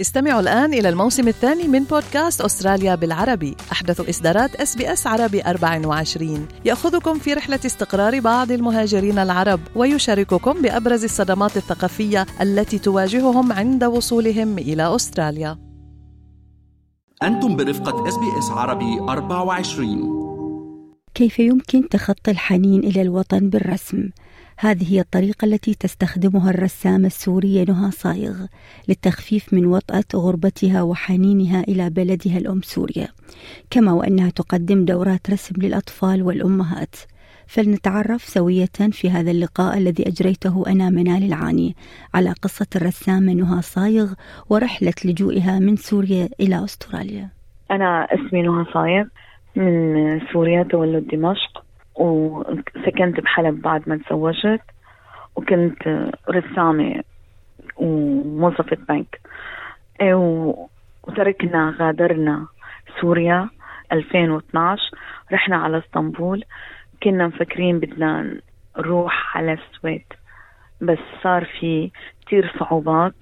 استمعوا الآن إلى الموسم الثاني من بودكاست أستراليا بالعربي. أحدث إصدارات SBS عربي 24 يأخذكم في رحلة استقرار بعض المهاجرين العرب ويشارككم بأبرز الصدمات الثقافية التي تواجههم عند وصولهم إلى أستراليا. أنتم برفقة إس بي إس عربي 24 كيف يمكن تخطي الحنين إلى الوطن بالرسم؟ هذه هي الطريقة التي تستخدمها الرسامة السورية نهى صايغ للتخفيف من وطأة غربتها وحنينها إلى بلدها الأم سوريا كما وأنها تقدم دورات رسم للأطفال والأمهات. فلنتعرف سوية في هذا اللقاء الذي أجريته أنا منال العاني على قصة الرسامة نهى صايغ ورحلة لجوئها من سوريا إلى أستراليا. أنا اسمي نهى صايغ من سوريا تولد دمشق. وسكنت بحلب بعد ما تزوجت وكنت رسامة وموظفة بنك. إيه، وتركنا غادرنا سوريا 2012 رحنا على اسطنبول. كنا مفكرين بدنا نروح على السويد بس صار في كثير صعوبات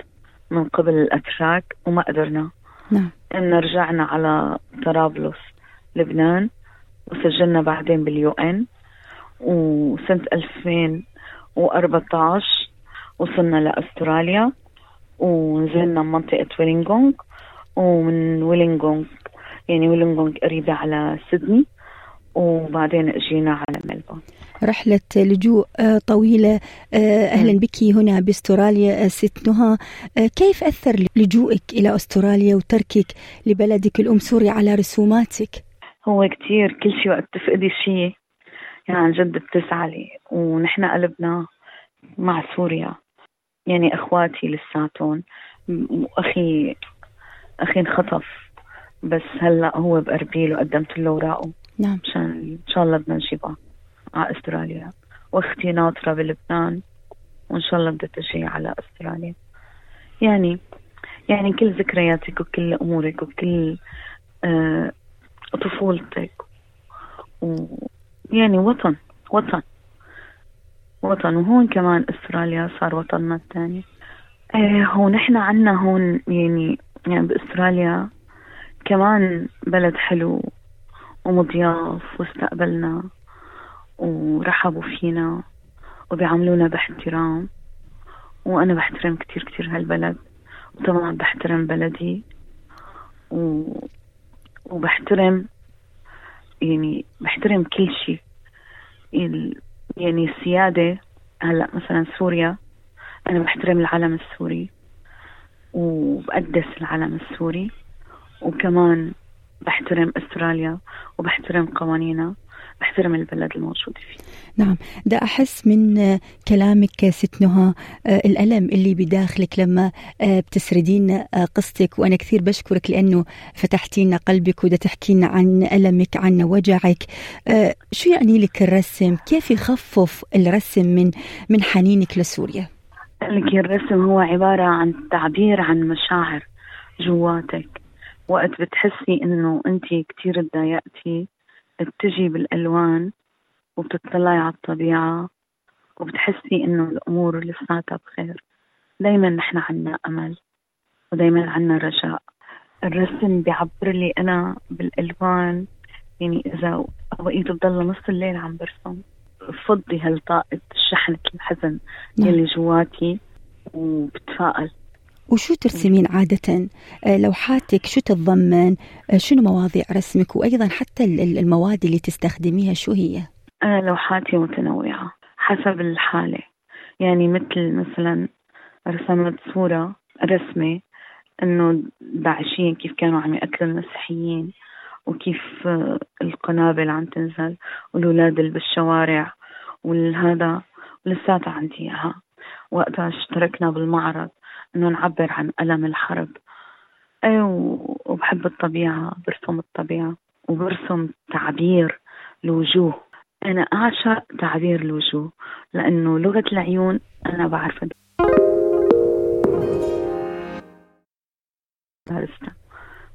من قبل الأتراك وما قدرنا. نعم. إن رجعنا على طرابلس لبنان. وسجلنا بعدين باليو إن وسنة 2014 وصلنا لأستراليا ونزلنا منطقة ويلينغونغ ومن ويلينغونغ يعني ويلينغونغ قريبة على سيدني وبعدين اجينا على ملبون رحلة لجوء آه، طويلة آه، أهلا بك هنا باستراليا آه، ست نهى. كيف أثر لجوئك إلى أستراليا وتركك لبلدك الأم سوريا على رسوماتك؟ هو كتير كل شيء وقت تفقدي شيء يعني عن جد بتزعلي. ونحن قلبنا مع سوريا. يعني أخواتي لساتهم. واخي أخي انخطف. بس هلأ هو باربيل وقدمت له أوراقه. نعم. مشان إن شاء الله بدنا نجيبها على أستراليا. وأختي ناطرة بلبنان. وإن شاء الله بدها تجي على أستراليا. يعني يعني كل ذكرياتك وكل أمورك وكل آه طفولتك. ويعني وطن وطن. وطن وهون كمان إستراليا صار وطننا الثاني. إيه هو نحن عنا هون يعني يعني بإستراليا كمان بلد حلو ومضياف واستقبلنا ورحبوا فينا وبيعاملونا باحترام. وأنا بحترم كتير كتير هالبلد. وطبعا بحترم بلدي. و... وبحترم يعني بحترم كل شيء. يعني السيادة هلأ مثلا سوريا أنا بحترم العلم السوري وبقدس العلم السوري وكمان بحترم أستراليا وبحترم قوانينها. بحترم البلد الموجود فيه. نعم. ده أحس من كلامك ست نهى آه، الألم اللي بداخلك لما آه، بتسردين آه، قصتك. وأنا كثير بشكرك لأنه فتحتي لنا قلبك وده تحكي لنا عن ألمك عن وجعك. شو يعني لك الرسم؟ كيف يخفف الرسم من من حنينك لسوريا؟ لك الرسم هو عبارة عن تعبير عن مشاعر جواتك. وقت بتحسي إنه انت كثير تضايقتي بتجي بالألوان وبتطلعي على الطبيعة وبتحسي إنه الأمور لساتها بخير. دايما نحن عنا أمل ودايما عنا رجاء. الرسم بيعبر لي أنا بالألوان يعني إذا اوقات بضل نص الليل عم برسم بفضي هالطاقة شحنة الحزن نعم. يلي جواتي وبتفائل. وشو ترسمين عادة؟ آه، لوحاتك شو تتضمن؟ آه، شنو مواضيع رسمك؟ وأيضا حتى المواد اللي تستخدميها شو هي؟ أنا لوحاتي متنوعة حسب الحالة. يعني مثل مثلا رسمت صورة رسمة إنه داعشين كيف كانوا عم يقتلوا المسيحيين وكيف آه، القنابل عم تنزل والولاد اللي بالشوارع والهذا لساتها عندي إياها. وقتها اشتركنا بالمعرض إنه نعبر عن ألم الحرب. اي وبحب الطبيعة برسم الطبيعة وبرسم تعبير الوجوه أنا أعشق تعبير الوجوه لأنه لغة العيون أنا بعرفها.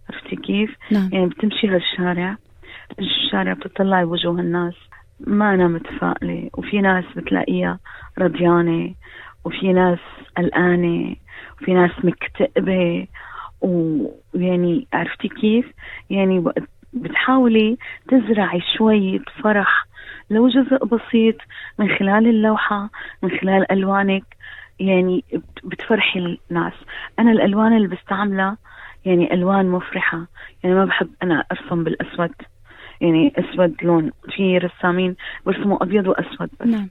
عرفتي كيف؟ نعم. يعني بتمشي هالشارع الشارع بتطلعي وجوه الناس. ما أنا متفائلة وفي ناس بتلاقيها رضيانة وفي ناس قلقانة. وفي ناس مكتئبة ويعني عرفتي كيف؟ يعني وقت بتحاولي تزرعي شوية فرح لو جزء بسيط من خلال اللوحة من خلال ألوانك. يعني بتفرحي الناس. أنا الألوان اللي بستعملها يعني ألوان مفرحة. يعني ما بحب أنا أرسم بالأسود. يعني أسود لون في رسامين برسموا أبيض وأسود بس. نعم.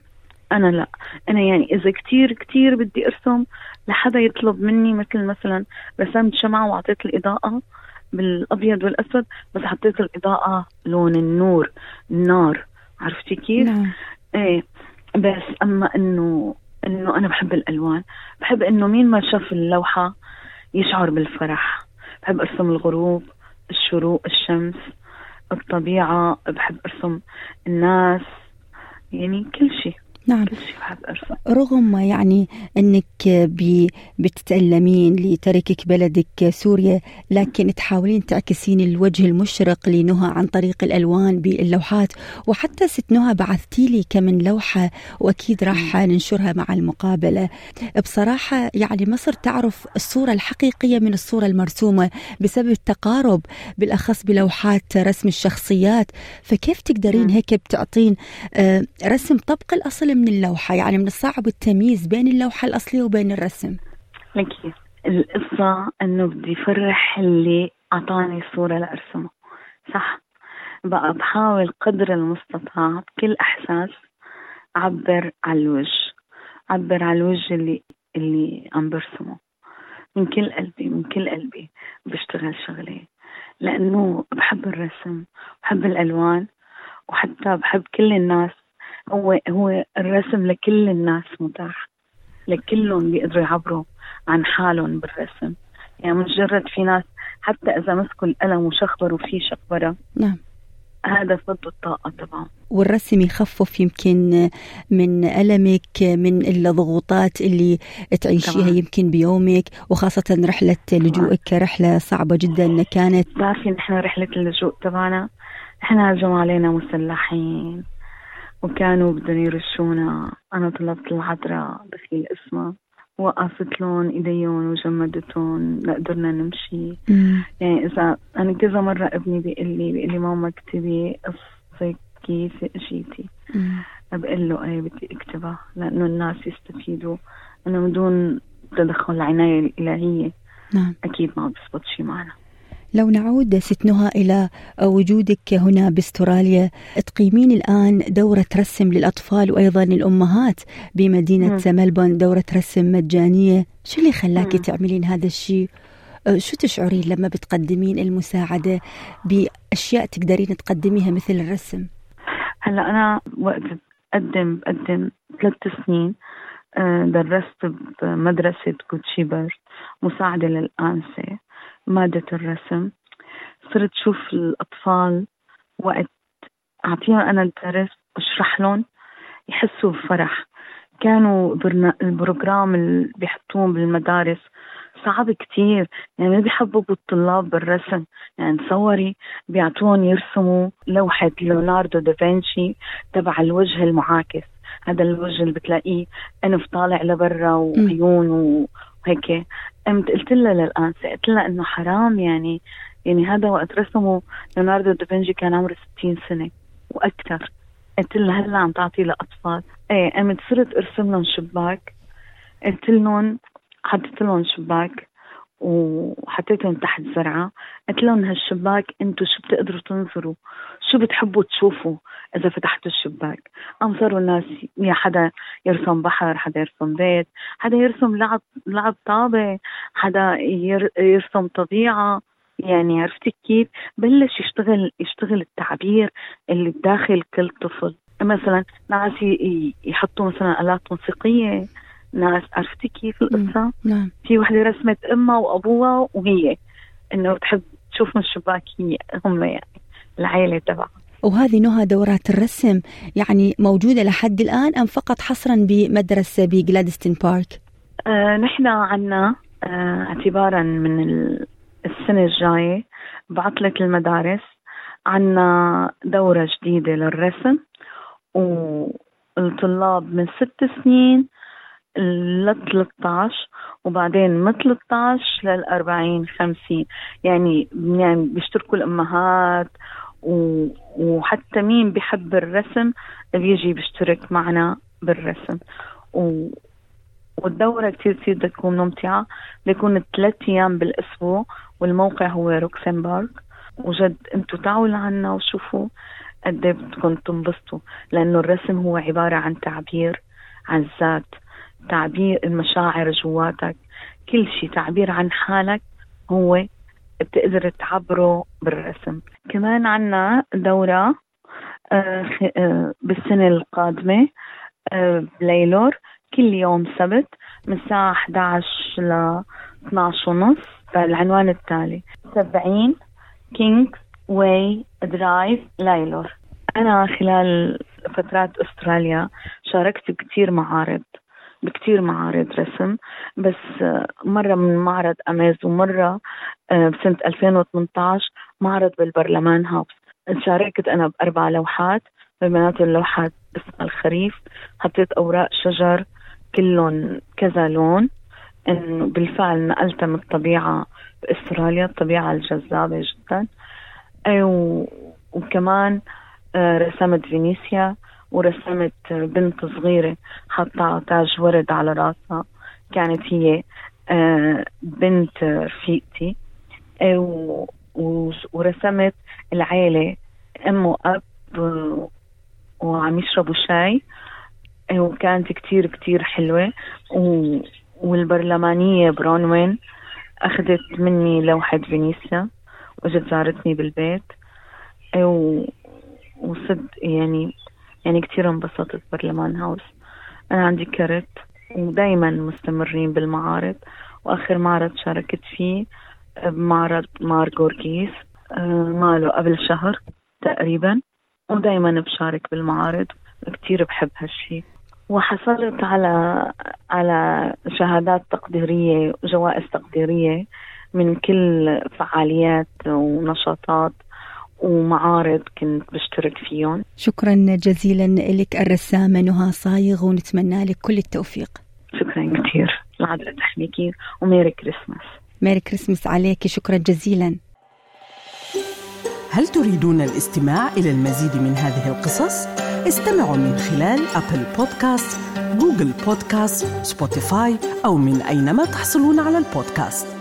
أنا لا. أنا يعني إذا كتير كتير بدي أرسم لحدا يطلب مني مثل مثلا رسمت شمعة وأعطيت الإضاءة بالأبيض والأسود بس حطيت الإضاءة لون النور النار عرفتي كيف؟ نعم. إيه. بس أما انه إنه أنا بحب الألوان. بحب إنه مين ما شاف اللوحة يشعر بالفرح. بحب أرسم الغروب الشروق الشمس الطبيعة. بحب أرسم الناس. يعني كل شيء نعم. رغم يعني إنك بتتألمين لتركك بلدك سوريا لكن تحاولين تعكسين الوجه المشرق لنهى عن طريق الألوان باللوحات وحتى ست نهى بعثتي لي كم لوحة وأكيد راح ننشرها مع المقابلة. بصراحة يعني مصر تعرف الصورة الحقيقية من الصورة المرسومة بسبب التقارب بالأخص بلوحات رسم الشخصيات فكيف تقدرين هيك بتعطين آه، رسم طبق الأصل من اللوحة يعني من الصعب التمييز بين اللوحة الأصلية وبين الرسم. لكي القصة أنه بدي فرح اللي أعطاني الصورة لأرسمه. صح. بقى بحاول قدر المستطاع بكل إحساس أعبر على الوجه. أعبر على الوجه اللي اللي عم برسمه. من كل قلبي من كل قلبي بشتغل شغلي لأنه بحب الرسم بحب الألوان وحتى بحب كل الناس هو هو الرسم لكل الناس متاح. لكلهم بيقدروا يعبروا عن حالهم بالرسم. يعني مجرد في ناس حتى إذا مسكوا القلم وشخبروا فيه شخبرة. نعم. هذا فض الطاقة طبعا. والرسم يخفف يمكن من ألمك من الضغوطات اللي تعيشيها طبعا. يمكن بيومك وخاصة رحلة لجوءك رحلة صعبة جدا كانت. بتعرفي نحن رحلة اللجوء تبعنا. إحنا هجموا علينا مسلحين. وكانوا بدهم يرشونا. أنا طلبت العذراء دخيل اسمها. وقفت لهم ايديهم وجمدتهم لقدرنا نمشي. مم. يعني إذا أنا كذا مرة ابني بيقول لي بيقول لي ماما اكتبي قصتك كيف اجيتي بقول له إيه بدي أكتبها. لأنه الناس يستفيدوا. انه من دون تدخل العناية الإلهية. نعم. أكيد ما بيزبط شيء معنا. لو نعود ست نهى إلى وجودك هنا باستراليا تقيمين الآن دورة رسم للأطفال وأيضا الأمهات بمدينة م. ملبون دورة رسم مجانية. شو اللي خلاكي تعملين هذا الشيء؟ أه، شو تشعرين لما بتقدمين المساعدة بأشياء تقدرين تقدميها مثل الرسم؟ هلا أنا وقت بقدم بقدم ثلاث سنين أه، درست بمدرسة كوتشيبر مساعدة للأنسة مادة الرسم. صرت شوف الأطفال وقت أعطيهم أنا الدرس أشرح لهم يحسوا بفرح. كانوا ال program اللي بيحطوهم بالمدارس صعب كتير. يعني ما بيحببوا الطلاب بالرسم. يعني تصوري بيعطوهم يرسموا لوحة ليوناردو دافنشي تبع الوجه المعاكس. هذا الوجه اللي بتلاقيه أنف طالع لبرا وعيون وهيك. قمت قلت لها للانسه قلت لها إنه حرام يعني يعني هذا وقت رسموا ليوناردو دافنشي كان عمره 60 سنة وأكثر. قلت لها هلا عم تعطي لأطفال؟ إيه قمت صرت أرسم لهم شباك. قلت لهم حطيت لهم شباك وحطيتهم تحت زرعة. قلت لهم هالشباك أنتم شو بتقدروا تنظروا؟ شو بتحبوا تشوفوا؟ إذا فتحتوا الشباك. قام صاروا الناس يا حدا يرسم بحر حدا يرسم بيت حدا يرسم لعب لعب طابة حدا يرسم طبيعة. يعني عرفتي كيف؟ بلش يشتغل يشتغل التعبير اللي بداخل كل طفل. مثلا ناس يحطوا مثلا آلات موسيقية. ناس عرفتي كيف القصة؟ نعم. في وحدة رسمت أمها وأبوها وهي إنه بتحب تشوف من الشباك هي هم يعني العائلة تبعها وهذه نهى دورات الرسم يعني موجودة لحد الآن أم فقط حصرا بمدرسة بجلادستين بارك؟ آه نحن عنا آه اعتبارا من السنة الجاية بعطلة المدارس عنا دورة جديدة للرسم والطلاب من ست سنين ل 13 وبعدين من 13 لل 40 50 يعني يعني بيشتركوا الأمهات. وحتى مين بحب الرسم بيجي بيشترك معنا بالرسم. و... والدورة كتير كتير تكون ممتعة. بيكون ثلاث أيام بالأسبوع والموقع هو روكسمبورغ. وجد أنتوا تعوا لعنا وشوفوا قد إيه بدكم تنبسطوا لأنه الرسم هو عبارة عن تعبير عن الذات تعبير المشاعر جواتك. كل شيء تعبير عن حالك هو بتقدر تعبره بالرسم. كمان عنا دورة آه، آه، بالسنة القادمة آه، بليلور كل يوم سبت من الساعة 11 ل 12 ونص العنوان التالي. 70 Kingsway Drive لايلور أنا خلال فترات أستراليا شاركت بكثير معارض بكثير معارض رسم بس مرة من معرض أميز ومرة بسنة 2018 معرض بال Parliament House شاركت أنا بأربع لوحات بيناتهم اللوحات اسمها الخريف. حطيت أوراق شجر كلهم كذا لون انه بالفعل نقلتها من الطبيعة بأستراليا الطبيعة الجذابة جدا. وكمان آه، رسمت فينيسيا ورسمت بنت صغيرة حاطة تاج ورد على راسها. كانت هي آه، بنت رفيقتي. ورسمت العيلة أم وأب وعم يشربوا شاي وكانت كتير كتير حلوة. والبرلمانية برونوين أخذت مني لوحة فينيسيا وإجت زارتني بالبيت. وصد يعني يعني كثير انبسطت برلمان هاوس. أنا عندي كرت ودايما مستمرين بالمعارض. وآخر معرض شاركت فيه بمعرض مار جورجيس آه، ماله قبل شهر تقريبا. ودايما بشارك بالمعارض كثير بحب هالشي. وحصلت على على شهادات تقديرية وجوائز تقديرية من كل فعاليات ونشاطات ومعارض كنت بشترك فيهم. شكرا جزيلا لك الرسامة نهى صايغ ونتمنى لك كل التوفيق. شكرا كثير العذراء تحميكي و Merry Christmas. Merry Christmas عليك شكرا جزيلا هل تريدون الاستماع إلى المزيد من هذه القصص؟ استمعوا من خلال Apple Podcasts، Google Podcasts، Spotify أو من أينما تحصلون على البودكاست